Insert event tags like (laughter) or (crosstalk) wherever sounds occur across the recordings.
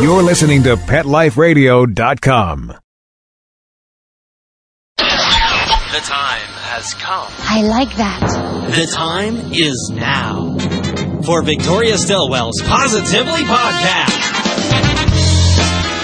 You're listening to PetLifeRadio.com. The time has come. I like that. The time is now for Victoria Stilwell's Positively Podcast.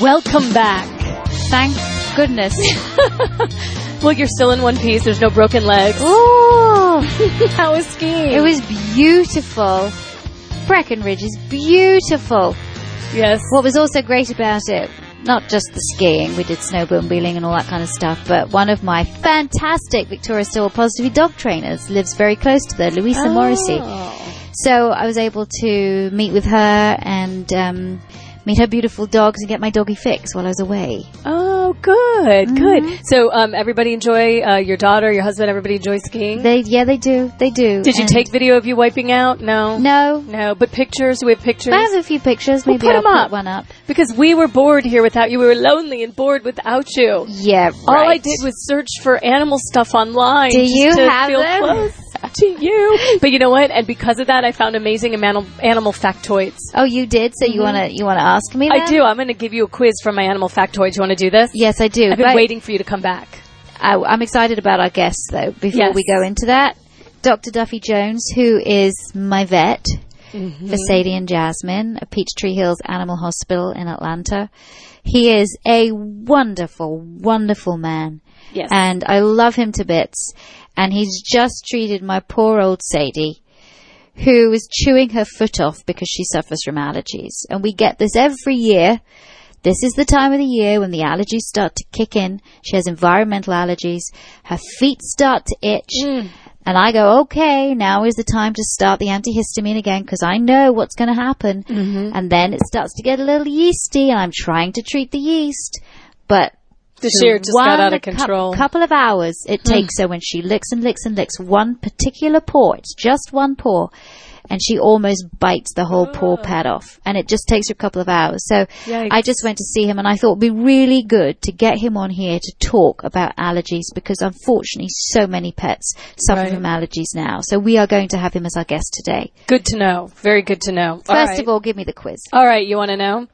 Welcome back. Thank goodness. (laughs) well, you're still in one piece. There's no broken legs. Oh, (laughs) How was skiing? it was beautiful. Breckenridge is beautiful. yes. What was also great about it, not just the skiing, we did snowmobiling and all that kind of stuff, but one of my fantastic Victoria Stilwell Positivity dog trainers lives very close to there, Louisa Morrissey. So I was able to meet with her and um, meet her beautiful dogs and get my doggy fix while I was away. Oh, good, good. So, um, everybody enjoy uh, your daughter, your husband. Everybody enjoy skiing. They, yeah, they do, they do. Did you take video of you wiping out? No. No, No, but pictures. We have pictures? I have a few pictures. We'll Maybe put I'll put up. one up. because we were bored here without you. We were lonely and bored without you. Yeah, right. All I did was search for animal stuff online. Do you have feel them? close (laughs) to you? But you know what? And because of that, I found amazing animal animal factoids. Oh, you did. So you wanna you wanna ask me? Mm-hmm. I do. I'm going to give you a quiz from my animal factoid. You want to do this? Yes, I do. I've been waiting for you to come back. I, I'm excited about our guests, though. Before Yes. we go into that, Dr. Duffy Jones, who is my vet Mm-hmm. for Sadie and Jasmine at Peachtree Hills Animal Hospital in Atlanta. He is a wonderful, wonderful man. Yes. And I love him to bits. And he's just treated my poor old Sadie, who is chewing her foot off because she suffers from allergies. And we get this every year. This is the time of the year when the allergies start to kick in. She has environmental allergies. Her feet start to itch. Hmm. And I go, okay, now is the time to start the antihistamine again because I know what's going to happen. Mm-hmm. And then it starts to get a little yeasty and I'm trying to treat the yeast. But The to shear just got out of control. Hmm. couple of hours it takes her when she licks and licks and licks one particular paw. It's just one paw. And she almost bites the whole paw pad off. And it just takes her a couple of hours. So Yikes. I just went to see him and I thought it'd be really good to get him on here to talk about allergies because unfortunately so many pets suffer Right. from allergies now. So we are going to have him as our guest today. Good to know. Very good to know. First of all, give me the quiz. All right, you want to know?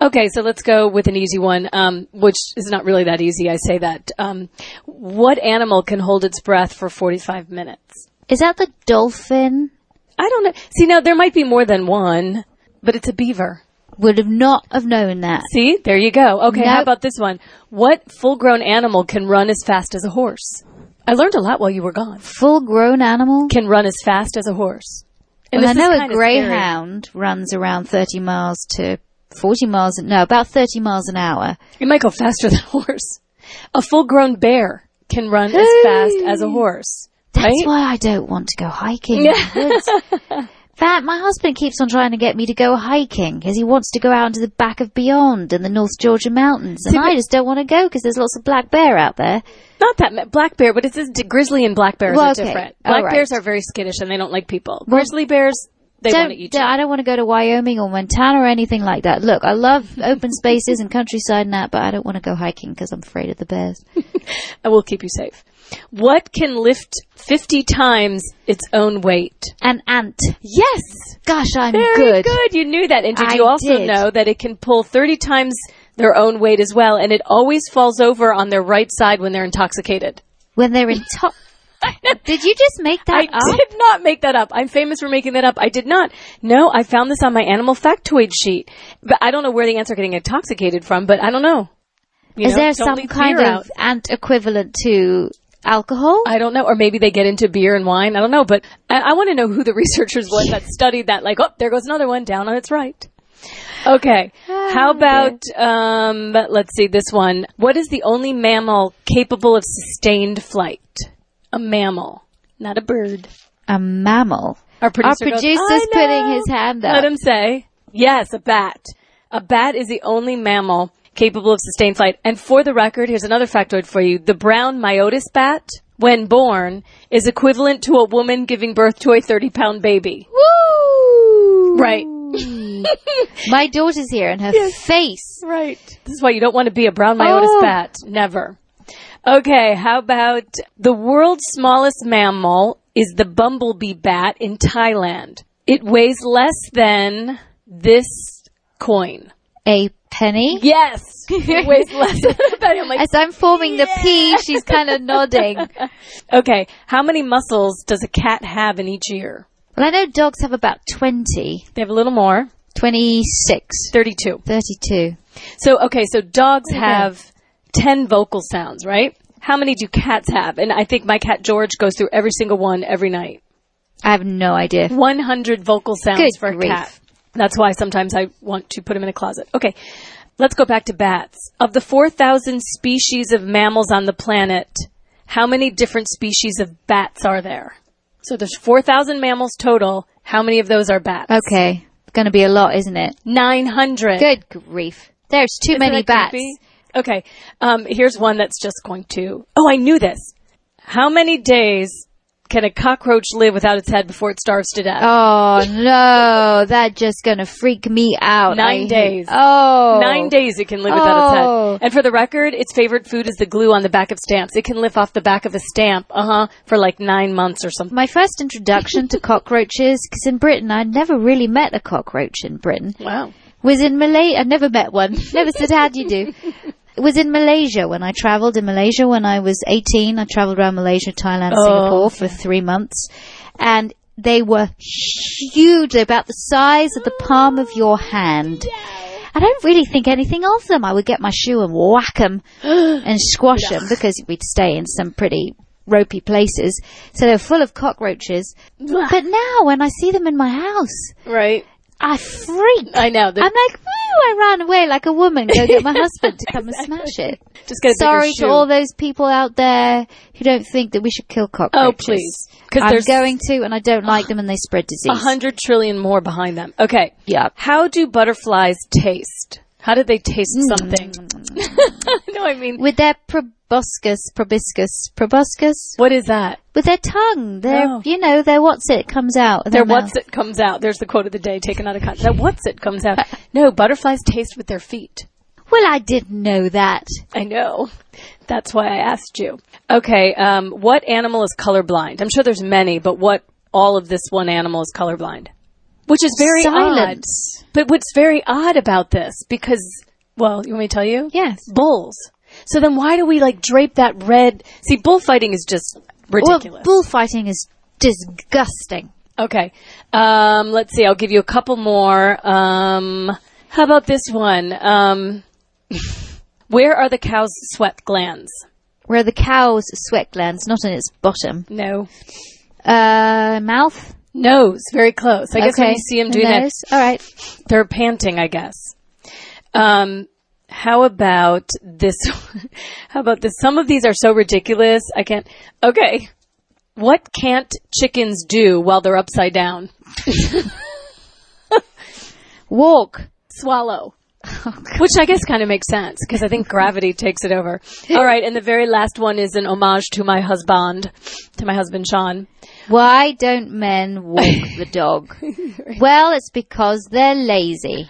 Okay, so let's go with an easy one, um, which is not really that easy. I say that. Um, what animal can hold its breath for 45 minutes? Is that the dolphin? I don't know. See, now there might be more than one, but it's a beaver. Would have not have known that. See, there you go. Okay, how about this one? What full grown animal can run as fast as a horse? I learned a lot while you were gone. Full grown animal? Can run as fast as a horse. And Well, I know a greyhound runs around 30 miles to 40 miles, no, about 30 miles an hour. It might go faster (laughs) than a horse. A full grown bear can run as fast as a horse. That's right? why I don't want to go hiking in woods. (laughs) That my husband keeps on trying to get me to go hiking because he wants to go out into the back of Beyond and the North Georgia mountains, and See, I just don't want to go because there's lots of black bear out there. Not that ma- black bear, but it's just grizzly and black bears Well, are okay. different. Black right. bears are very skittish and they don't like people. Well, grizzly bears, they don't, want to eat don't- I don't want to go to Wyoming or Montana or anything like that. Look, I love (laughs) open spaces and countryside and that, but I don't want to go hiking because I'm afraid of the bears. (laughs) I will keep you safe. What can lift 50 times its own weight? An ant. Yes! Gosh, I'm Very good. You knew that. And did I you also did. know that it can pull 30 times their own weight as well? And it always falls over on their right side when they're intoxicated. When they're in top. (laughs) Did you just make that I up? I did not make that up. I'm famous for making that up. I did not. No, I found this on my animal factoid sheet. But I don't know where the ants are getting intoxicated from, but I don't know. You Is know, there some kind of out. ant equivalent to alcohol? I don't know. Or maybe they get into beer and wine. I don't know. But I, I want to know who the (laughs) researchers were that studied that. Like, oh, there goes another one down on its right. Okay. How about, um, let's see this one. What is the only mammal capable of sustained flight? A mammal, not a bird. a mammal. Our producer, Our goes, producer's "I putting know." his hand up. Let him say. Yes, a bat. A bat is the only mammal capable of sustained flight. And for the record, here's another factoid for you. The brown myotis bat, when born, is equivalent to a woman giving birth to a 30 pound baby. Woo! Right. (laughs) My daughter's here and her face. Right. This is why you don't want to be a brown myotis Oh. bat. Never. Okay, how about the world's smallest mammal is the bumblebee bat in Thailand. It weighs less than this coin. A penny? Yes. It (laughs) weighs less than a penny. I'm like, As I'm forming the P, she's kind of nodding. (laughs) okay, how many muscles does a cat have in each ear? Well, I know dogs have about 20, They have a little more. 26, 32. 32. So, okay, so dogs have 10 vocal sounds, right? How many do cats have? And I think my cat George goes through every single one every night. I have no idea. 100 vocal sounds Good for a grief. cat. That's why sometimes I want to put him in a closet. Okay, let's go back to bats. Of the 4,000 species of mammals on the planet, how many different species of bats are there? So there's 4,000 mammals total. How many of those are bats? Okay. Going to be a lot, isn't it? 900. Good grief. There's too Isn't many bats. creepy? Okay, um, here's one that's just going to. Oh, I knew this. How many days can a cockroach live without its head before it starves to death? Oh (laughs) no, that's just gonna freak me out. Nine I hate- days. Oh. Nine days it can live without Oh. its head. And for the record, its favorite food is the glue on the back of stamps. It can live off the back of a stamp, uh huh, for like nine months or something. My first introduction to (laughs) cockroaches, because in Britain I'd never really met a cockroach in Britain, Wow. was in Malay. I'd never met one. Never said how do you do. (laughs) It was in Malaysia when I travelled in Malaysia when I was 18. I travelled around Malaysia, Thailand, Oh, Singapore for three months. And they were huge. About the size of the palm of your hand. I don't really think anything of them. I would get my shoe and whack them (gasps) and squash them because we'd stay in some pretty ropey places. So they're full of cockroaches. But now when I see them in my house, Right. I freak. I know. I'm like, woo, I ran away like a woman, go get my husband to come and (laughs) smash it. Just get Sorry to all those people out there who don't think that we should kill cockroaches. Oh, please. Because they're going to, and I don't like them, and they spread disease. a hundred trillion more behind them. Okay. Yeah. How do butterflies taste? How do they taste mm. something? (laughs) no, I mean, With their proboscis, proboscis, proboscis, what is that? With their tongue, their, Oh. you know, their what's it comes out. Their their what's it comes out. There's the quote of the day taken out of context. Their what's it comes out. No, butterflies taste with their feet. Well, I didn't know that. I know. That's why I asked you. Okay, um, what animal is colorblind? I'm sure there's many, but what all of this one animal is colorblind? Which is very odd. But what's very odd about this, because, well, you want me to tell you? Yes. Bulls. So then why do we like drape that red? See, bullfighting is just ridiculous. Well, bullfighting is disgusting. Okay. Um, let's see. I'll give you a couple more. Um, how about this one? Um, (laughs) where are the cow's sweat glands? Where are the cow's sweat glands, not in its bottom. No. Uh, mouth. Nose. Very close. I guess when you see them The doing that. All right. they're panting, I guess. Um, how about this? (laughs) how about this? Some of these are so ridiculous. I can't. Okay. What can't chickens do while they're upside down? (laughs) Walk. Swallow. Oh, Which I guess kind of makes sense because I think gravity takes it over. (laughs) All right, and the very last one is an homage to my husband, to my husband Sean. Why don't men walk the dog? Well, it's because they're lazy.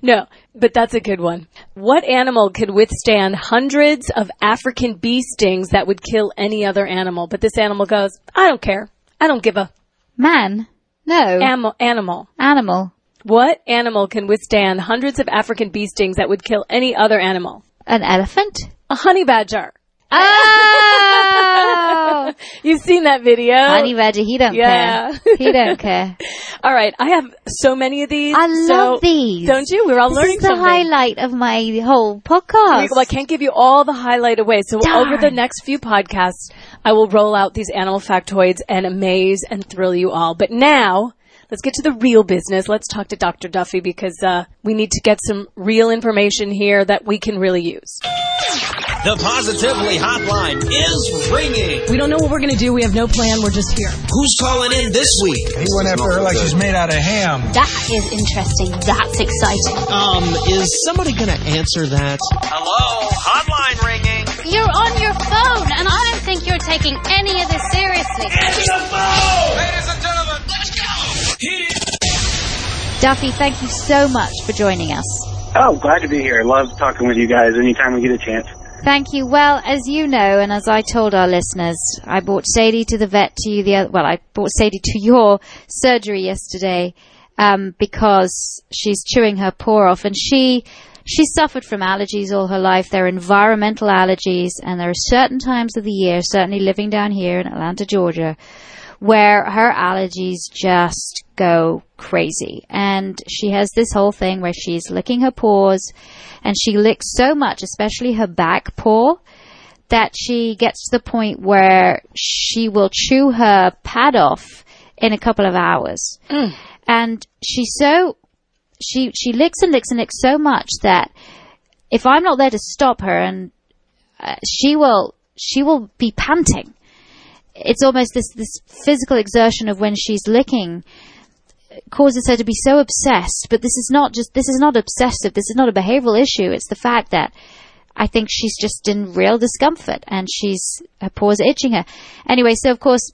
No, but that's a good one. What animal could withstand hundreds of African bee stings that would kill any other animal? But this animal goes, I don't care. I don't give a Man? No. am- animal. Animal. What animal can withstand hundreds of African bee stings that would kill any other animal? An elephant? A honey badger. Oh! (laughs) You've seen that video. Honey badger, he don't Yeah. care. He don't (laughs) care. All right, I have so many of these. I so- love these. Don't you? We're all This learning is the something. highlight of my whole podcast. Well, I can't give you all the highlight away. So over the next few podcasts, I will roll out these animal factoids and amaze and thrill you all. But now, let's get to the real business. Let's talk to Dr. Duffy because uh, we need to get some real information here that we can really use. The Positively Hotline is ringing. We don't know what we're going to do. We have no plan. We're just here. Who's calling in this week? He went after her like she's made out of ham. That is interesting. That's exciting. Um, is somebody going to answer that? Hello, hotline ringing. You're on your phone, and I don't think you're taking any of this seriously. Answer the phone! Ladies and gentlemen, let's go! Hit it! Duffy, thank you so much for joining us. Oh, glad to be here. Love talking with you guys anytime we get a chance. Thank you. Well, as you know, and as I told our listeners, I brought Sadie to the vet to you the other, well, I brought Sadie to your surgery yesterday, um, because she's chewing her paw off and she, she suffered from allergies all her life. They're environmental allergies and there are certain times of the year, certainly living down here in Atlanta, Georgia, where her allergies just go crazy. And she has this whole thing where she's licking her paws and she licks so much, especially her back paw, that she gets to the point where she will chew her pad off in a couple of hours. And she's so, she, she licks and licks and licks so much that if I'm not there to stop her and uh, she will, she will be panting it's almost this this physical exertion of when she's licking causes her to be so obsessed. But this is not just this is not obsessive. This is not a behavioral issue. It's the fact that I think she's just in real discomfort and she's her paws are itching her. Anyway, so of course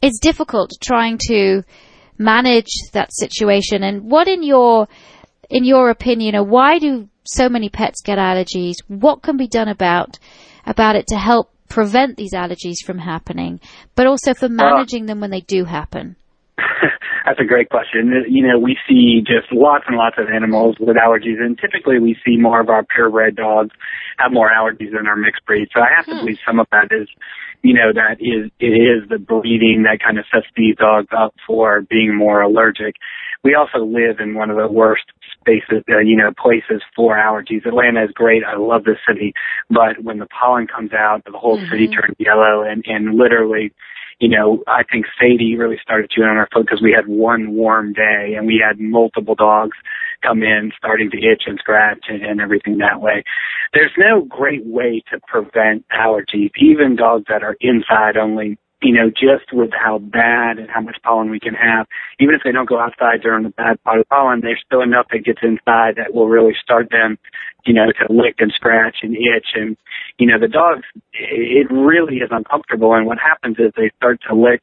it's difficult trying to manage that situation. And what in your in your opinion, or why do so many pets get allergies? What can be done about about it to help prevent these allergies from happening, but also for uh, managing them when they do happen? (laughs) That's a great question. Uh, you know, we see just lots and lots of animals with allergies, and typically we see more of our purebred dogs have more allergies than our mixed breed. So I have to hmm. believe some of that is, you know, that is it is the breeding that kind of sets these dogs up for being more allergic. We also live in one of the worst spaces, uh, you know, places for allergies. Atlanta is great. I love this city, but when the pollen comes out, the whole city turns yellow, and and literally you know, I think Sadie really started chewing on our foot because we had one warm day and we had multiple dogs come in starting to itch and scratch and, and everything that way. There's no great way to prevent allergies, even dogs that are inside only. You know, just with how bad and how much pollen we can have, even if they don't go outside during the bad part of pollen, there's still enough that gets inside that will really start them, you know, to lick and scratch and itch and you know, the dogs, it really is uncomfortable. And what happens is they start to lick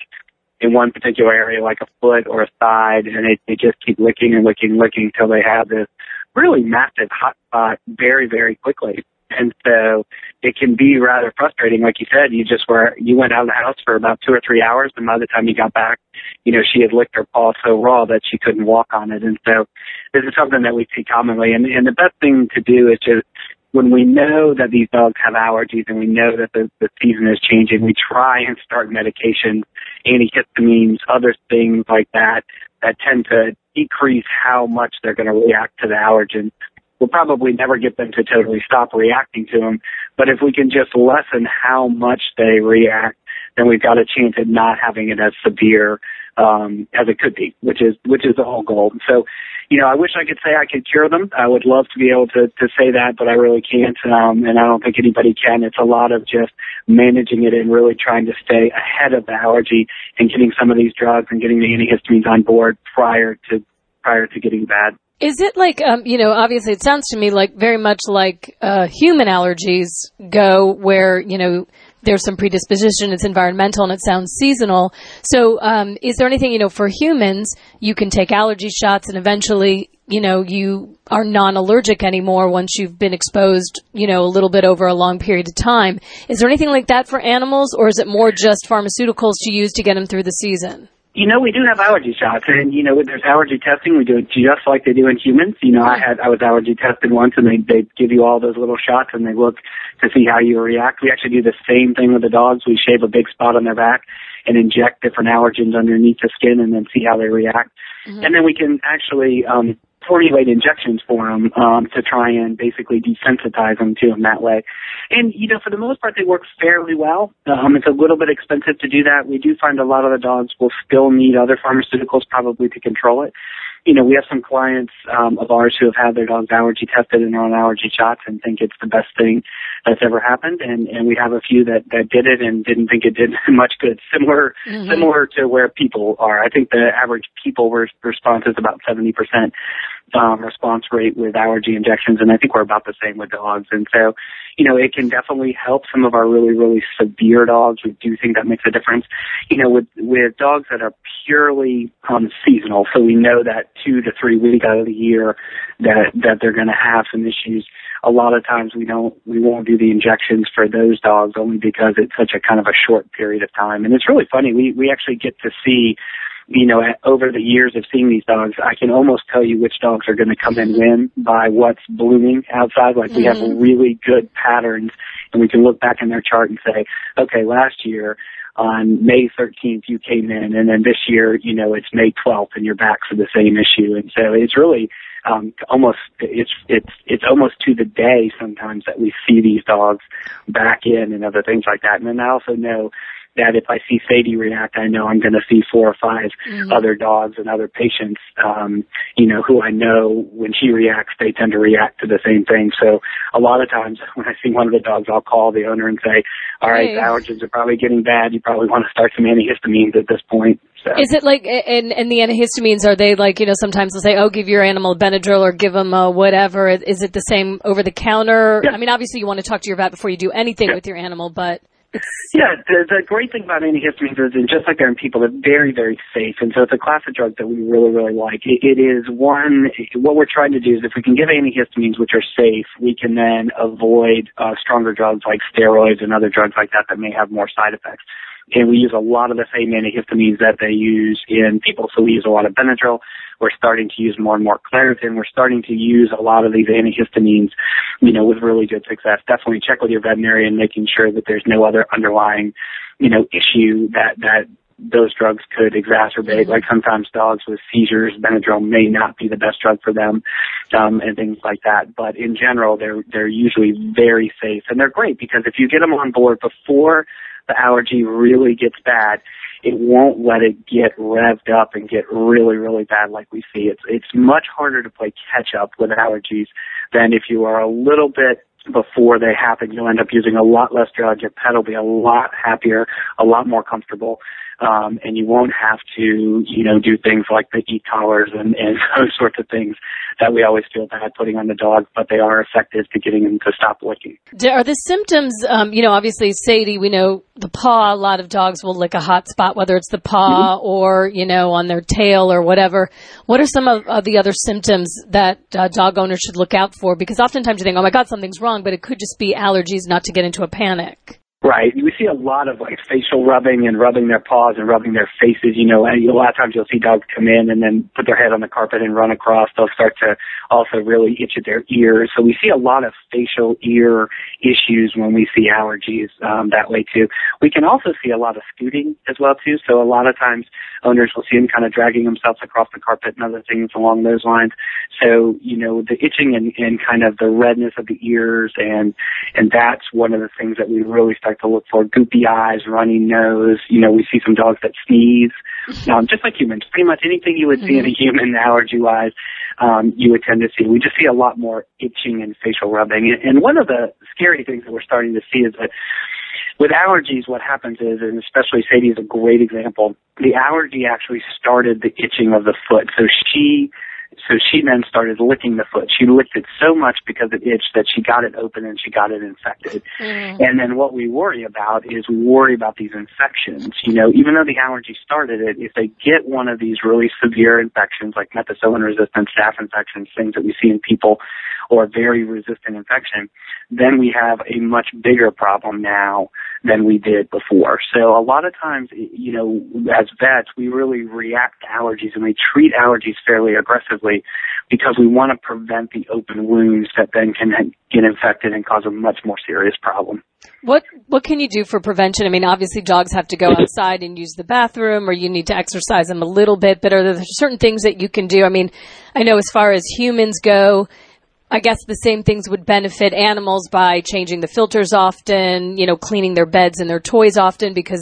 in one particular area, like a foot or a side, and they, they just keep licking and licking, licking till they have this really massive hot spot very, very quickly. And so it can be rather frustrating. Like you said, you just were, you went out of the house for about two or three hours, and by the time you got back, you know, she had licked her paw so raw that she couldn't walk on it. And so this is something that we see commonly. And, and the best thing to do is just when we know that these dogs have allergies and we know that the, the season is changing, we try and start medications, antihistamines, other things like that, that tend to decrease how much they're going to react to the allergens. We'll probably never get them to totally stop reacting to them, but if we can just lessen how much they react, then we've got a chance at not having it as severe um, as it could be, which is which is the whole goal. So, you know, I wish I could say I could cure them. I would love to be able to to say that, but I really can't, um, and I don't think anybody can. It's a lot of just managing it and really trying to stay ahead of the allergy and getting some of these drugs and getting the antihistamines on board prior to prior to getting bad. Is it like, um, you know, obviously it sounds to me like very much like uh, human allergies go where, you know, there's some predisposition, it's environmental, and it sounds seasonal. So, um, is there anything, you know, for humans, you can take allergy shots and eventually, you know, you are non-allergic anymore once you've been exposed, you know, a little bit over a long period of time. Is there anything like that for animals, or is it more just pharmaceuticals to use to get them through the season? You know, we do have allergy shots, and you know, when there's allergy testing, we do it just like they do in humans. You know, I had I was allergy tested once, and they they give you all those little shots, and they look to see how you react. We actually do the same thing with the dogs. We shave a big spot on their back and inject different allergens underneath the skin, and then see how they react. And then we can actually um, formulate injections for them um, to try and basically desensitize them to them that way. And you know, for the most part, they work fairly well. Um, it's a little bit expensive to do that. We do find a lot of the dogs will still need other pharmaceuticals probably to control it. You know, we have some clients um, of ours who have had their dogs allergy tested and are on allergy shots and think it's the best thing that's ever happened, and and we have a few that that did it and didn't think it did (laughs) much good. Similar mm-hmm. similar to where people are. I think the average people response is about seventy percent um, response rate with allergy injections, and I think we're about the same with dogs. And so, you know, it can definitely help some of our really, really severe dogs. We do think that makes a difference. You know, with with dogs that are purely um, seasonal, so we know that two to three weeks out of the year that that they're going to have some issues. A lot of times we don't we won't do the injections for those dogs only because it's such a kind of a short period of time. And it's really funny. We we actually get to see you know, over the years of seeing these dogs, I can almost tell you which dogs are going to come and win by what's blooming outside. Like we mm-hmm. have really good patterns and we can look back in their chart and say, okay, last year on May 13th you came in and then this year, you know, it's May 12th and you're back for the same issue. And so it's really, um, almost, it's, it's, it's almost to the day sometimes that we see these dogs back in and other things like that. And then I also know that if I see Sadie react, I know I'm going to see four or 5 mm-hmm. other dogs and other patients, um, you know, who I know when she reacts, they tend to react to the same thing. So a lot of times (laughs) when I see one of the dogs, I'll call the owner and say, all right, hey. the allergens are probably getting bad. You probably want to start some antihistamines at this point. So. Is it like, and, and the antihistamines, are they like, you know, sometimes they'll say, oh, give your animal Benadryl or give them a whatever. Is it the same over the counter? Yeah. I mean, obviously you want to talk to your vet before you do anything yeah. with your animal, but (laughs) yeah, the, the great thing about antihistamines is, and just like they're in people, they're very, very safe. And so it's a class of drugs that we really, really like. It, it is one, what we're trying to do is if we can give antihistamines which are safe, we can then avoid uh, stronger drugs like steroids and other drugs like that that may have more side effects and we use a lot of the same antihistamines that they use in people. So we use a lot of Benadryl, we're starting to use more and more Claritin. We're starting to use a lot of these antihistamines, you know, with really good success. Definitely check with your veterinarian, making sure that there's no other underlying, you know, issue that, that those drugs could exacerbate. Like sometimes dogs with seizures, Benadryl may not be the best drug for them, um, and things like that. But in general, they're they're usually very safe and they're great because if you get them on board before the allergy really gets bad, it won't let it get revved up and get really, really bad like we see. It's it's much harder to play catch up with allergies than if you are a little bit before they happen. You'll end up using a lot less drugs. Your pet will be a lot happier, a lot more comfortable um, and you won't have to, you know, do things like the e-collars and, and (laughs) those sorts of things that we always feel bad putting on the dog, but they are effective to getting them to stop licking. Are the symptoms, um, you know, obviously Sadie, we know the paw, a lot of dogs will lick a hot spot, whether it's the paw mm-hmm. or, you know, on their tail or whatever. What are some of, of the other symptoms that uh, dog owners should look out for? Because oftentimes you think, oh my God, something's wrong, but it could just be allergies not to get into a panic. Right. We see a lot of like facial rubbing and rubbing their paws and rubbing their faces. You know, and a lot of times you'll see dogs come in and then put their head on the carpet and run across. They'll start to also really itch at their ears. So we see a lot of facial ear issues when we see allergies um, that way too. We can also see a lot of scooting as well too. So a lot of times owners will see them kind of dragging themselves across the carpet and other things along those lines. So you know the itching and, and kind of the redness of the ears and and that's one of the things that we really start start to look for goopy eyes, runny nose. You know, we see some dogs that sneeze, (laughs) um, just like humans. Pretty much anything you would see in a mm-hmm. human allergy-wise, um, you would tend to see. We just see a lot more itching and facial rubbing. And one of the scary things that we're starting to see is that with allergies, what happens is, and especially Sadie is a great example, the allergy actually started the itching of the foot. So she so she then started licking the foot. She licked it so much because it itched that she got it open and she got it infected. Mm. And then what we worry about is we worry about these infections. You know, even though the allergy started it, if they get one of these really severe infections like methicillin resistant staph infections, things that we see in people, or a very resistant infection, then we have a much bigger problem now than we did before. So a lot of times, you know, as vets, we really react to allergies and we treat allergies fairly aggressively because we want to prevent the open wounds that then can get infected and cause a much more serious problem. What what can you do for prevention? I mean, obviously dogs have to go mm-hmm. outside and use the bathroom or you need to exercise them a little bit, but are there certain things that you can do? I mean, I know as far as humans go, I guess the same things would benefit animals by changing the filters often, you know, cleaning their beds and their toys often because,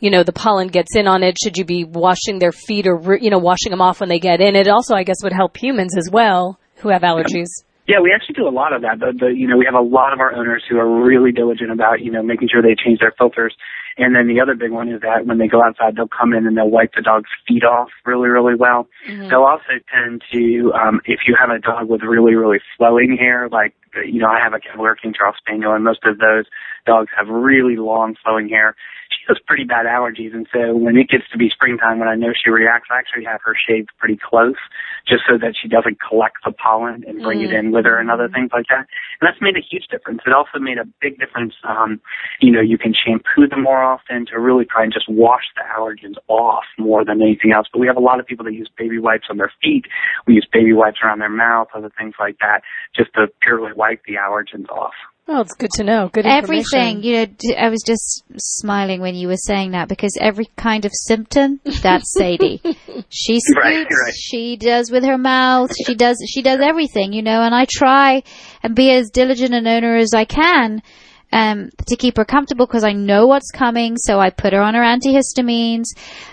you know, the pollen gets in on it? Should you be washing their feet or, you know, washing them off when they get in? It also, I guess, would help humans as well who have allergies. Yeah, we actually do a lot of that. The, the, you know, we have a lot of our owners who are really diligent about, you know, making sure they change their filters. And then the other big one is that when they go outside, they'll come in and they'll wipe the dog's feet off really, really well. Mm-hmm. They'll also tend to, um, if you have a dog with really, really flowing hair, like, you know, I have a Cavalier King Charles Spaniel, and most of those dogs have really long flowing hair she has pretty bad allergies, and so when it gets to be springtime, when I know she reacts, I actually have her shaved pretty close, just so that she doesn't collect the pollen and bring mm. it in with her and other things like that. And that's made a huge difference. It also made a big difference. Um, you know, you can shampoo them more often to really try and just wash the allergens off more than anything else. But we have a lot of people that use baby wipes on their feet. We use baby wipes around their mouth, other things like that, just to purely wipe the allergens off. Well, it's good to know. Good information. Everything, you know, I was just smiling when you were saying that because every kind of symptom, that's Sadie. (laughs) she scoots, right, right. she does with her mouth, she does, she does everything, you know, and I try and be as diligent an owner as I can. Um, to keep her comfortable because I know what's coming. So I put her on her antihistamines.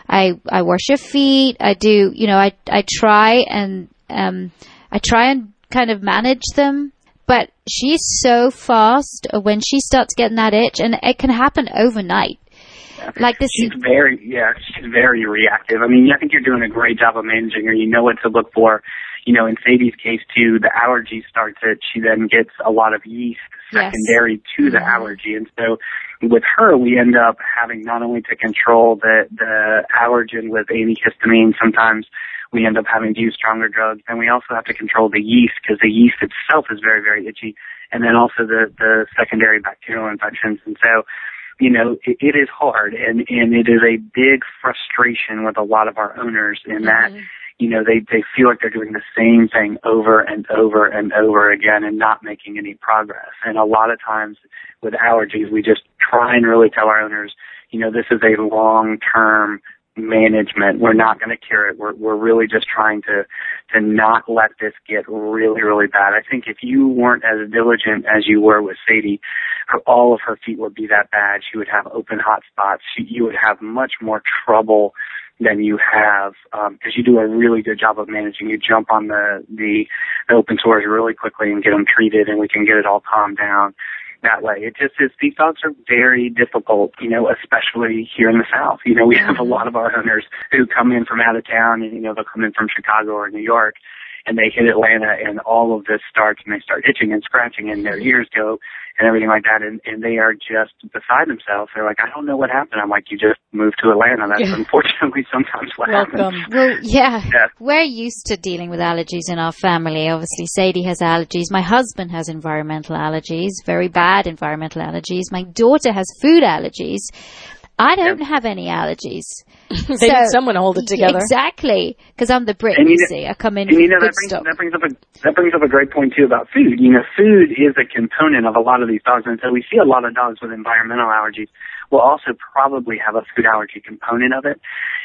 I, I wash her feet. I do, you know, I, I try and, um, I try and kind of manage them but she's so fast when she starts getting that itch, and it can happen overnight. Like this, she's very yeah, she's very reactive. I mean, I think you're doing a great job of managing her. You know what to look for. You know, in Sadie's case too, the allergy starts it. She then gets a lot of yeast secondary yes. to the mm-hmm. allergy, and so with her, we end up having not only to control the the allergen with antihistamine sometimes we end up having to use stronger drugs. And we also have to control the yeast because the yeast itself is very, very itchy. And then also the, the secondary bacterial infections. And so, you know, it, it is hard and, and it is a big frustration with a lot of our owners in that, mm-hmm. you know, they, they feel like they're doing the same thing over and over and over again and not making any progress. And a lot of times with allergies, we just try and really tell our owners, you know, this is a long term management. We're not going to cure it. We're we're really just trying to to not let this get really really bad. I think if you weren't as diligent as you were with Sadie, her, all of her feet would be that bad. She would have open hot spots. She, you would have much more trouble than you have because um, you do a really good job of managing. You jump on the, the the open sores really quickly and get them treated, and we can get it all calmed down that way. It just is, these dogs are very difficult, you know, especially here in the South. You know, we have a mm-hmm. lot of our owners who come in from out of town and, you know, they'll come in from Chicago or New York and they hit Atlanta and all of this starts and they start itching and scratching and their ears go and everything like that and, and they are just beside themselves. They're like, I don't know what happened. I'm like, you just moved to Atlanta. That's yeah. unfortunately (laughs) sometimes what Welcome. happens. Well, yeah, yeah. We're used to dealing with allergies in our family. Obviously, Sadie has allergies. My husband has environmental allergies, very bad environmental allergies. My daughter has food allergies. I don't yep. have any allergies. (laughs) they so, need someone to hold it together. Exactly, because I'm the Brit. You, you see, I come in. And you know that brings, that brings up a that brings up a great point too about food. You know, food is a component of a lot of these dogs, and so we see a lot of dogs with environmental allergies will also probably have a food allergy component of it.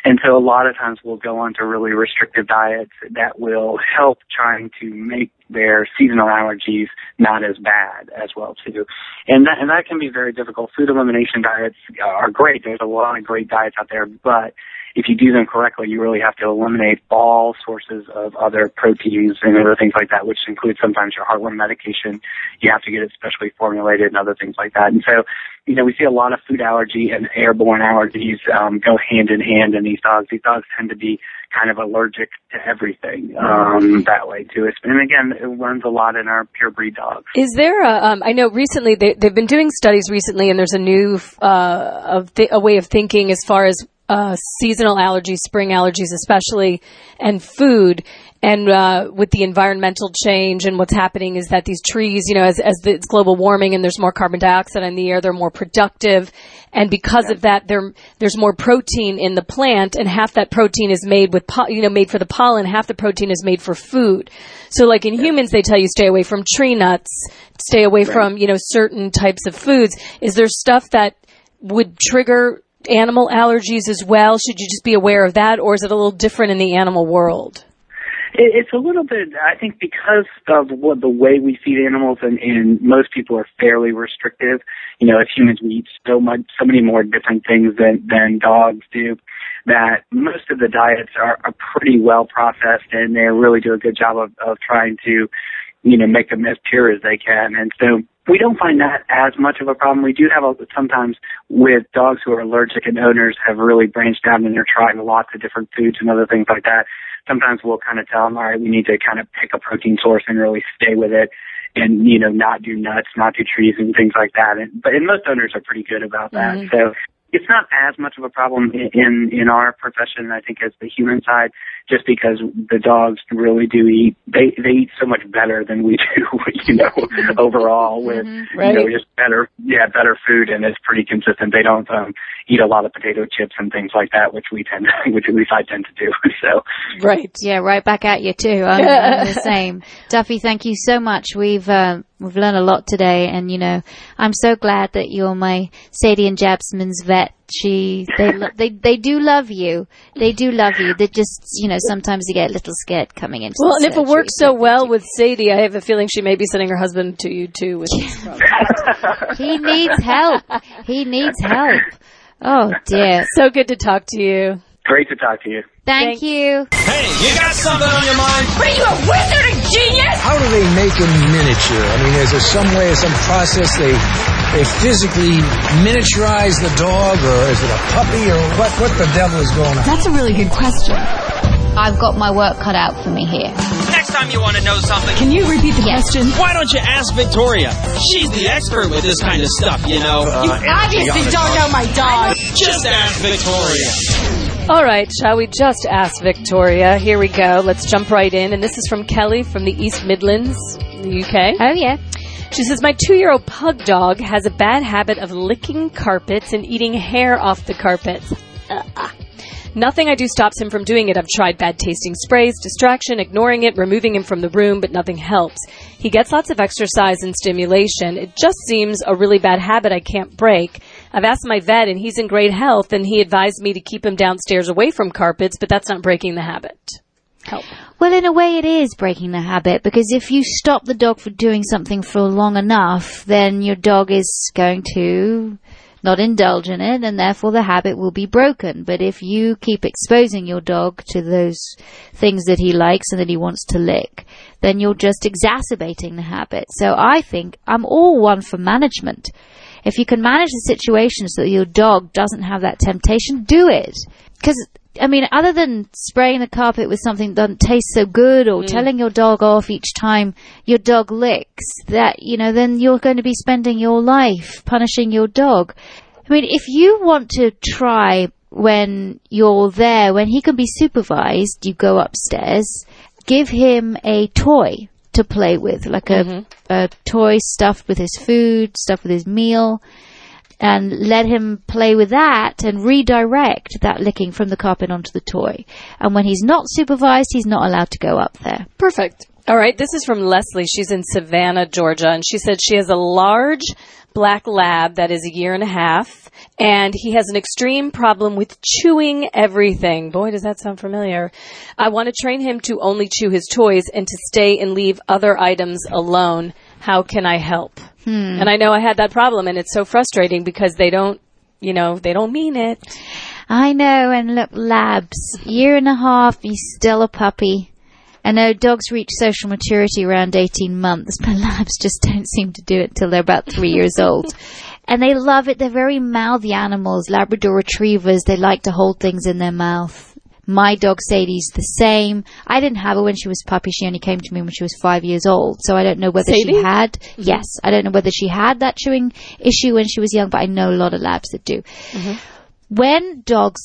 And so a lot of times we'll go on to really restrictive diets that will help trying to make their seasonal allergies not as bad as well too. And that, and that can be very difficult. Food elimination diets are great. There's a lot of great diets out there, but if you do them correctly, you really have to eliminate all sources of other proteins and other things like that, which includes sometimes your heartworm medication. You have to get it specially formulated and other things like that. And so, you know, we see a lot of food allergy and airborne allergies um, go hand in hand in these dogs. These dogs tend to be kind of allergic to everything um, that way too. And again, it runs a lot in our pure breed dogs. Is there a? Um, I know recently they, they've been doing studies recently, and there's a new uh, of th- a way of thinking as far as uh, seasonal allergies, spring allergies especially, and food. And uh, with the environmental change and what's happening is that these trees, you know, as, as the, it's global warming and there's more carbon dioxide in the air, they're more productive. And because yeah. of that, there, there's more protein in the plant, and half that protein is made with, po- you know, made for the pollen. Half the protein is made for food. So, like in yeah. humans, they tell you stay away from tree nuts, stay away right. from, you know, certain types of foods. Is there stuff that would trigger animal allergies as well? Should you just be aware of that, or is it a little different in the animal world? It's a little bit, I think, because of what the way we feed animals, and, and most people are fairly restrictive. You know, as humans, we eat so much, so many more different things than than dogs do. That most of the diets are, are pretty well processed, and they really do a good job of, of trying to, you know, make them as pure as they can. And so we don't find that as much of a problem. We do have a, sometimes with dogs who are allergic and owners have really branched out and they're trying lots of different foods and other things like that. Sometimes we'll kind of tell them, all right, we need to kind of pick a protein source and really stay with it and, you know, not do nuts, not do trees and things like that. And, but and most owners are pretty good about that. Mhm. So it's not as much of a problem in, in in our profession, I think, as the human side, just because the dogs really do eat. They they eat so much better than we (laughs) do, you know, (laughs) overall with Right. you know just better yeah better food and it's pretty consistent. They don't um eat a lot of potato chips and things like that, which we tend to, (laughs) which at least I tend to do. So Right. Yeah, right back at you too. I'm, I'm the same. Duffy, thank you so much. We've uh, we've learned a lot today, and you know, I'm so glad that you're my Sadie and Jasmine's vet. She they lo- (laughs) they they do love you. They do love you. They just you know sometimes you get a little scared coming into. Well, and if it works so well with Sadie, I have a feeling she may be sending her husband to you too. With (laughs) he needs help. He needs help. Oh dear. so good to talk to you. Great to talk to you. Thank you. Hey, you got something on your mind? What are you, a wizard, a genius? How do they make a miniature? I mean, is there some way, some process they they physically miniaturize the dog, or is it a puppy, or what? What the devil is going on? That's a really good question. I've got my work cut out for me here. Next time you want to know something, Can you repeat the Yes. question? why don't you ask Victoria? She's the expert with this kind of stuff, you know. Uh, you obviously don't know my dog. Just ask Victoria. All right, shall we just ask Victoria? Here we go. Let's jump right in. And this is from Kelly from the East Midlands, the UK. Oh yeah. She says, My two year old pug dog has a bad habit of licking carpets and eating hair off the carpets. Uh, Nothing I do stops him from doing it. I've tried bad tasting sprays, distraction, ignoring it, removing him from the room, but nothing helps. He gets lots of exercise and stimulation. It just seems a really bad habit I can't break. I've asked my vet and he's in great health and he advised me to keep him downstairs away from carpets, but that's not breaking the habit. Help. Well, in a way, it is breaking the habit because if you stop the dog for doing something for long enough, then your dog is going to not indulge in it and therefore the habit will be broken. But if you keep exposing your dog to those things that he likes and that he wants to lick, then you're just exacerbating the habit. So I think I'm all one for management. If you can manage the situation so that your dog doesn't have that temptation, do it. Because I mean, other than spraying the carpet with something that doesn't taste so good or mm. telling your dog off each time your dog licks, that, you know, then you're going to be spending your life punishing your dog. I mean, if you want to try when you're there, when he can be supervised, you go upstairs, give him a toy to play with, like a, mm-hmm. a toy stuffed with his food, stuffed with his meal and let him play with that and redirect that licking from the carpet onto the toy. And when he's not supervised, he's not allowed to go up there. Perfect. All right, this is from Leslie. She's in Savannah, Georgia, and she said she has a large black lab that is a year and a half, and he has an extreme problem with chewing everything. Boy, does that sound familiar. I want to train him to only chew his toys and to stay and leave other items alone. How can I help? Hmm. And I know I had that problem, and it's so frustrating because they don't, you know, they don't mean it. I know, and look, labs, year and a half, he's still a puppy. I know dogs reach social maturity around 18 months, (laughs) but labs just don't seem to do it till they're about three years old. (laughs) And they love it. They're very mouthy animals. Labrador retrievers, they like to hold things in their mouth. My dog Sadie's the same. I didn't have her when she was puppy. She only came to me when she was five years old. So I don't know whether Sadie? she had, mm-hmm. yes, I don't know whether she had that chewing issue when she was young, but I know a lot of labs that do. Mm-hmm. When dogs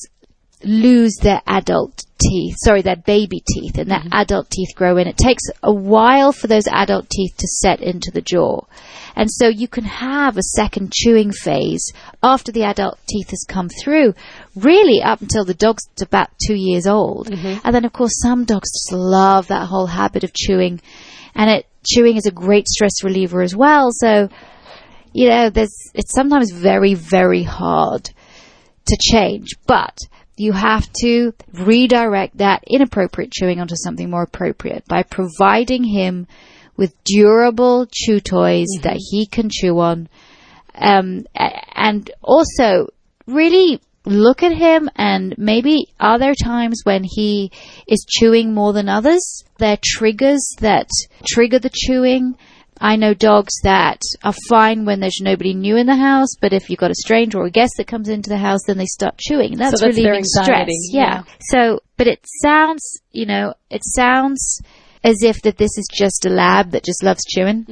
lose their adult teeth, sorry, their baby teeth, and their mm-hmm. adult teeth grow in. It takes a while for those adult teeth to set into the jaw. And so you can have a second chewing phase after the adult teeth has come through, really up until the dog's about two years old. Mm-hmm. And then, of course, some dogs just love that whole habit of chewing. And it, chewing is a great stress reliever as well. So, you know, there's, it's sometimes very, very hard to change. But you have to redirect that inappropriate chewing onto something more appropriate by providing him with durable chew toys that he can chew on. Um, and also really look at him and maybe are there times when he is chewing more than others? There are triggers that trigger the chewing. I know dogs that are fine when there's nobody new in the house, but if you've got a stranger or a guest that comes into the house, then they start chewing. That's, that's their relieving stress. Yeah. yeah. So, but it sounds, you know, it sounds as if that this is just a lab that just loves chewing.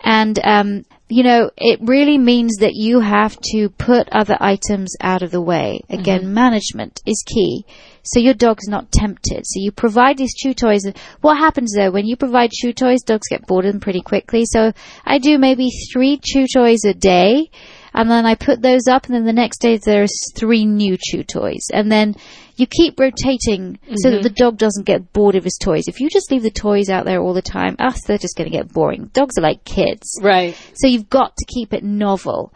And, um, you know, it really means that you have to put other items out of the way. Again, management is key. So your dog's not tempted. So you provide these chew toys. What happens though, when you provide chew toys, dogs get bored of them pretty quickly. So I do maybe three chew toys a day. And then I put those up, and then the next day there's three new chew toys. And then you keep rotating so that mm-hmm. the dog doesn't get bored of his toys. If you just leave the toys out there all the time, us, they're just going to get boring. Dogs are like kids. Right. So you've got to keep it novel.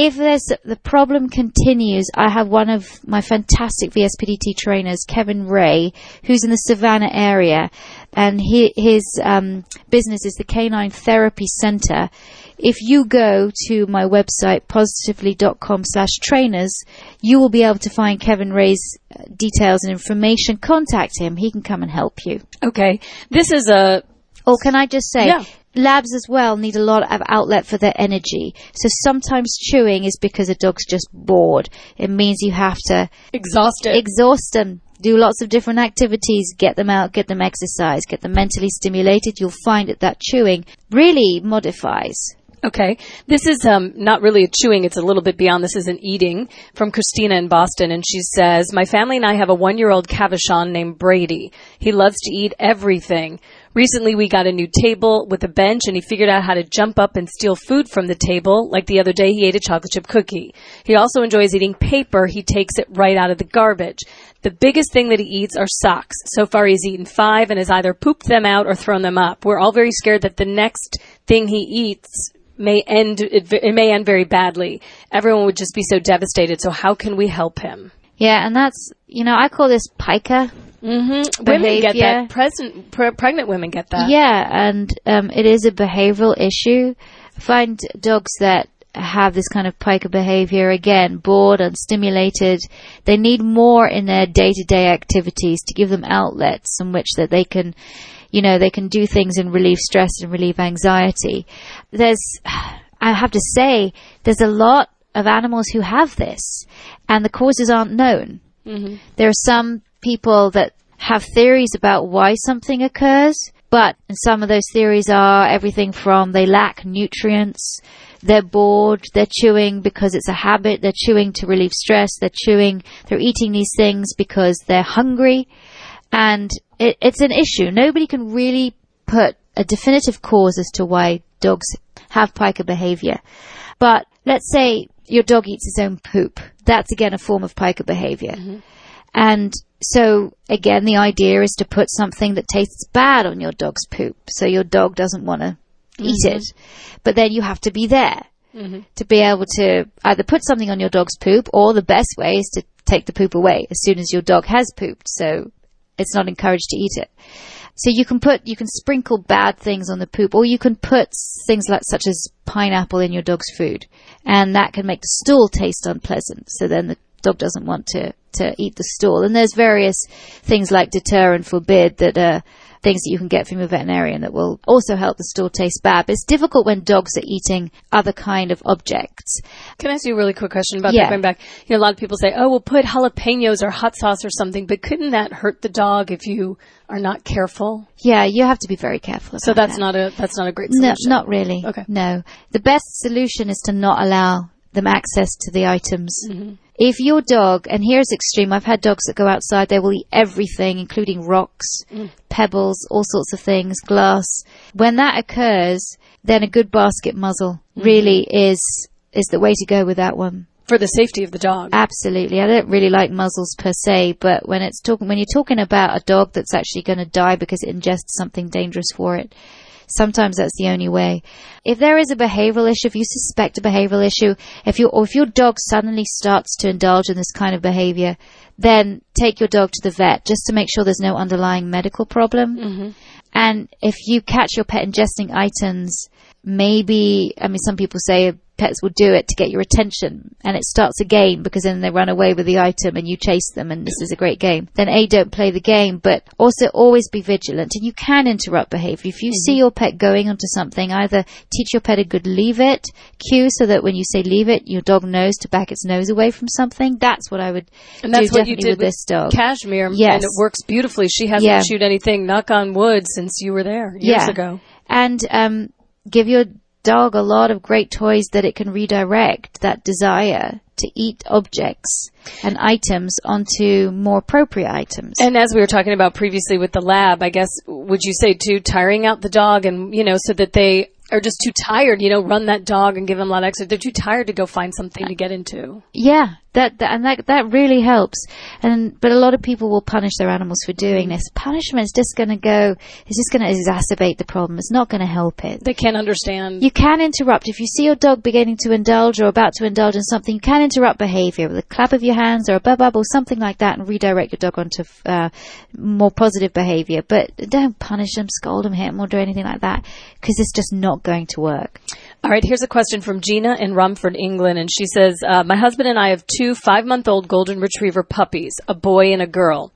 If there's the problem continues, I have one of my fantastic VSPDT trainers, Kevin Ray, who's in the Savannah area, and he, his um, business is the Canine Therapy Center. If you go to my website positively.com slash trainers, you will be able to find Kevin Ray's uh, details and information. Contact him; he can come and help you. Okay. This is a Or can I just say, Yeah. Labs as well need a lot of outlet for their energy. So sometimes chewing is because a dog's just bored. It means you have to exhausted. exhaust them, do lots of different activities, get them out, get them exercise, get them mentally stimulated. You'll find that that chewing really modifies. Okay. This is um, not really a chewing, it's a little bit beyond. This is an eating from Christina in Boston. And she says, My family and I have a one year old Cavachon named Brady. He loves to eat everything. Recently, we got a new table with a bench, and he figured out how to jump up and steal food from the table. Like the other day, he ate a chocolate chip cookie. He also enjoys eating paper. He takes it right out of the garbage. The biggest thing that he eats are socks. So far, he's eaten five and has either pooped them out or thrown them up. We're all very scared that the next thing he eats may end it, may end very badly. Everyone would just be so devastated. So how can we help him? Yeah, and that's, you know, I call this pica. Mm-hmm. Women get that. Present pre- pregnant women get that. Yeah, and um, it is a behavioral issue. I find dogs that have this kind of pica behavior, again, bored, unstimulated, they need more in their day-to-day activities to give them outlets in which that they can, you know, they can do things and relieve stress and relieve anxiety. There's, I have to say, there's a lot of animals who have this, and the causes aren't known. There are some people that have theories about why something occurs, but some of those theories are everything from they lack nutrients, they're bored, they're chewing because it's a habit, they're chewing to relieve stress, they're chewing, they're eating these things because they're hungry, and it, it's an issue. Nobody can really put a definitive cause as to why dogs have pica behavior. But let's say your dog eats his own poop. That's again a form of pica behavior. Mm-hmm. And so again, the idea is to put something that tastes bad on your dog's poop. So your dog doesn't want to eat mm-hmm. it. But then you have to be there mm-hmm. to be able to either put something on your dog's poop or the best way is to take the poop away as soon as your dog has pooped. So it's not encouraged to eat it. So you can put, you can sprinkle bad things on the poop, or you can put things like such as pineapple in your dog's food, and that can make the stool taste unpleasant. So then the dog doesn't want to to eat the stool. And there's various things like deter and forbid that are things that you can get from your veterinarian that will also help the stool taste bad. But it's difficult when dogs are eating other kind of objects. Can I ask you a really quick question about Yeah. that? Going back, you know, a lot of people say, "Oh, we'll put jalapenos or hot sauce or something," but couldn't that hurt the dog if you are not careful? Yeah, you have to be very careful. So that's that. not a that's not a great solution. No, not really. Okay. No. The best solution is to not allow them access to the items. Mm-hmm. If your dog, and here's extreme, I've had dogs that go outside, they will eat everything, including rocks, Mm. pebbles, all sorts of things, glass. When that occurs, then a good basket muzzle Mm-hmm. really is, is the way to go with that one. for the safety of the dog. Absolutely. I don't really like muzzles per se, but when it's talking, when you're talking about a dog that's actually going to die because it ingests something dangerous for it, sometimes that's the only way. If there is a behavioral issue, if you suspect a behavioral issue, if you or if your dog suddenly starts to indulge in this kind of behavior, then take your dog to the vet just to make sure there's no underlying medical problem. Mm-hmm. And if you catch your pet ingesting items, maybe, I mean, some people say pets will do it to get your attention and it starts a game because then they run away with the item and you chase them and this is a great game. Then A, don't play the game, but also always be vigilant and you can interrupt behavior. If you see your pet going onto something, either teach your pet a good leave it cue so that when you say leave it, your dog knows to back its nose away from something. That's what I would And that's do what you did with this dog. Cashmere, Yes. and it works beautifully. She hasn't Yeah. chewed anything, knock on wood, since you were there years Yeah. ago. and um, give your dog a lot of great toys that it can redirect that desire to eat objects and items onto more appropriate items. And as we were talking about previously with the lab, I guess would you say too tiring out the dog and you know so that they are just too tired, you know, run that dog and give them a lot of exercise. They're too tired to go find something to get into. yeah, that, that and that that really helps. And but a lot of people will punish their animals for doing this. Punishment is just going to go. It's just going to exacerbate the problem. It's not going to help it. They can't understand. You can interrupt. If you see your dog beginning to indulge or about to indulge in something, you can interrupt behavior with a clap of your hands or a bub bub or something like that and redirect your dog onto uh, more positive behavior. But don't punish them, scold them, hit them, or do anything like that because it's just not going to work. All right, here's a question from Gina in Romford, England, and she says, uh, "My husband and I have two five-month-old golden retriever puppies, a boy and a girl.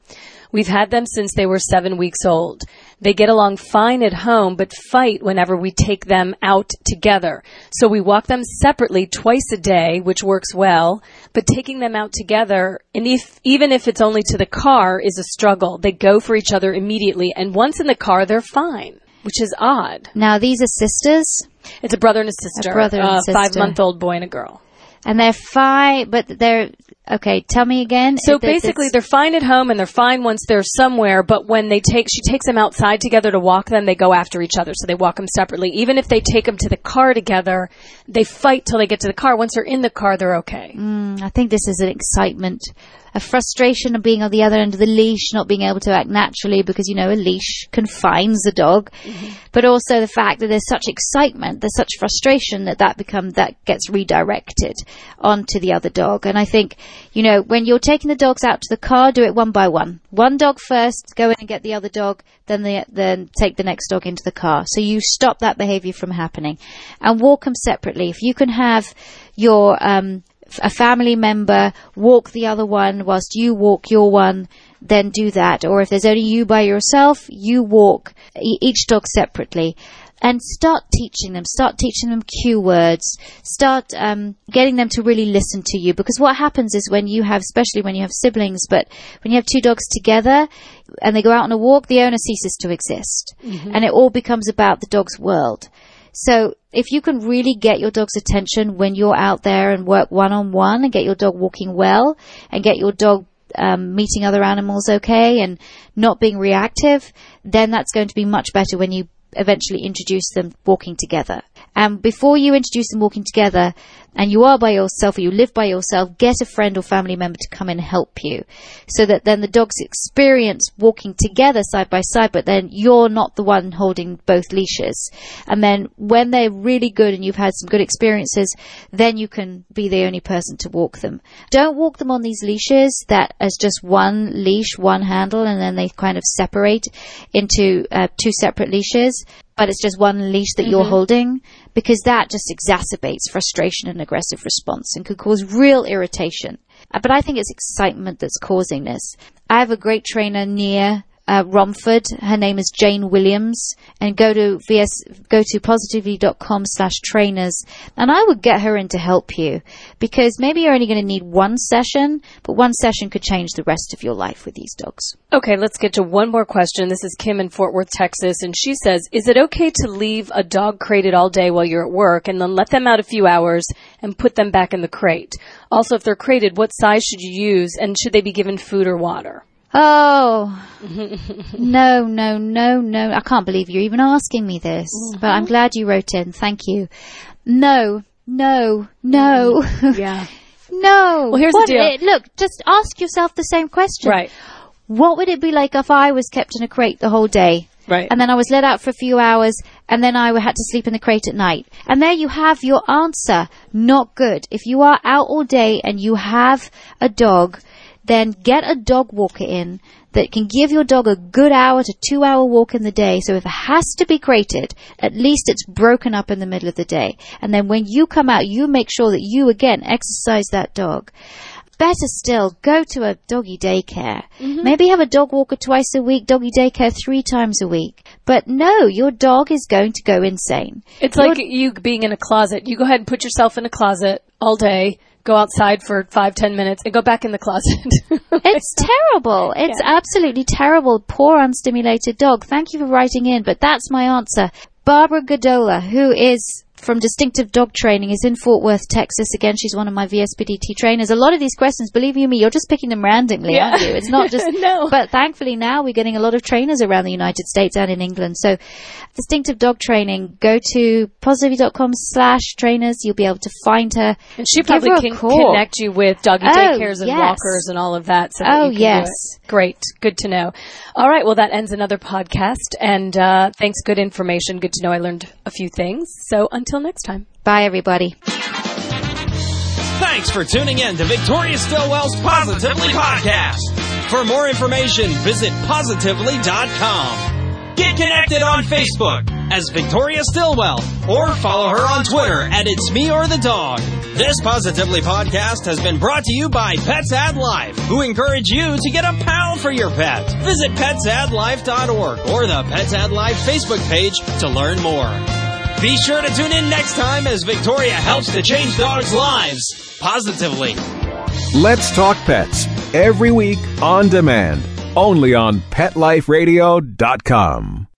We've had them since they were seven weeks old. They get along fine at home, but fight whenever we take them out together. So we walk them separately twice a day, which works well. But taking them out together, and if even if it's only to the car, is a struggle. They go for each other immediately, and once in the car, they're fine." Which is odd. Now these are sisters. It's a brother and a sister. A brother and uh, sister. Five month old boy and a girl. And they're fine, but they're okay. Tell me again. So It- basically, they're fine at home and they're fine once they're somewhere. But when they take, she takes them outside together to walk them. They go after each other, so they walk them separately. Even if they take them to the car together, they fight till they get to the car. Once they're in the car, they're okay. I think this is an excitement, a frustration of being on the other end of the leash, not being able to act naturally because, you know, a leash confines the dog. But also the fact that there's such excitement, there's such frustration that that become, that gets redirected onto the other dog. And I think, you know, when you're taking the dogs out to the car, do it one by one. One dog first, go in and get the other dog, then the, then take the next dog into the car. So you stop that behavior from happening and walk them separately. If you can have your, um, a family member walk the other one whilst you walk your one, then do that. Or if there's only you by yourself, you walk each dog separately. And start teaching them, start teaching them cue words, start um, getting them to really listen to you. Because what happens is when you have, especially when you have siblings, but when you have two dogs together and they go out on a walk, the owner ceases to exist. And it all becomes about the dog's world. So if you can really get your dog's attention when you're out there and work one on one and get your dog walking well and get your dog um, meeting other animals okay and not being reactive, then that's going to be much better when you eventually introduce them walking together. And before you introduce them walking together, and you are by yourself or you live by yourself, get a friend or family member to come and help you. So that then the dogs experience walking together side by side, but then you're not the one holding both leashes. And then when they're really good and you've had some good experiences, then you can be the only person to walk them. Don't walk them on these leashes that as just one leash, one handle, and then they kind of separate into uh, two separate leashes but it's just one leash that you're holding because that just exacerbates frustration and aggressive response and could cause real irritation. Uh, But I think it's excitement that's causing this. I have a great trainer near uh, Romford. Her name is Jane Williams, and go to vs go to positively.com slash trainers, and I would get her in to help you because maybe you're only going to need one session, but one session could change the rest of your life with these dogs. Okay, let's get to one more question. This is Kim in Fort Worth, Texas, and she says, "Is it okay to leave a dog crated all day while you're at work and then let them out a few hours and put them back in the crate? Also, if they're crated, what size should you use and should they be given food or water?" Oh, (laughs) no, no, no, no. I can't believe you're even asking me this, but I'm glad you wrote in. Thank you. No, no, no, Yeah. (laughs) no. Well, here's the deal. eh, look, just ask yourself the same question. Right. What would it be like if I was kept in a crate the whole day? Right. And then I was let out for a few hours, and then I had to sleep in the crate at night. And there you have your answer. Not good. If you are out all day and you have a dog, then get a dog walker in that can give your dog a good hour to two hour walk in the day. So if it has to be crated, at least it's broken up in the middle of the day. And then when you come out, you make sure that you again exercise that dog. Better still, go to a doggy daycare. Mm-hmm. Maybe have a dog walker twice a week, doggy daycare three times a week. But no, your dog is going to go insane. It's Your- like you being in a closet. You go ahead and put yourself in a closet all day, go outside for five, ten minutes, and go back in the closet. (laughs) It's terrible. It's absolutely terrible. Poor unstimulated dog. Thank you for writing in, but that's my answer. Barbara Godola, who is from Distinctive Dog Training, is in Fort Worth, Texas. Again, she's one of my VSPDT trainers. A lot of these questions, believe you me, you're just picking them randomly, Yeah. aren't you? It's not just. (laughs) No. But thankfully now we're getting a lot of trainers around the United States and in England. So, Distinctive Dog Training, go to positively.com slash trainers. You'll be able to find her. and she probably her can connect you with doggy Oh, daycares and yes. walkers and all of that. So that Oh, you can do yes. Great. Good to know. All right. Well, that ends another podcast. And uh, thanks. Good information. Good to know I learned a few things. So until next time. Bye, everybody. Thanks for tuning in to Victoria Stilwell's Positively Podcast. For more information, visit positively.com. Get connected on Facebook as Victoria Stillwell or follow her on Twitter at It's Me or the Dog. This Positively Podcast has been brought to you by Pets Add Life, who encourage you to get a pal for your pet. Visit petsaddlife.org or the Pets Add Life Facebook page to learn more. Be sure to tune in next time as Victoria helps to change dogs' lives positively. Let's Talk Pets every week on demand, only on PetLifeRadio.com.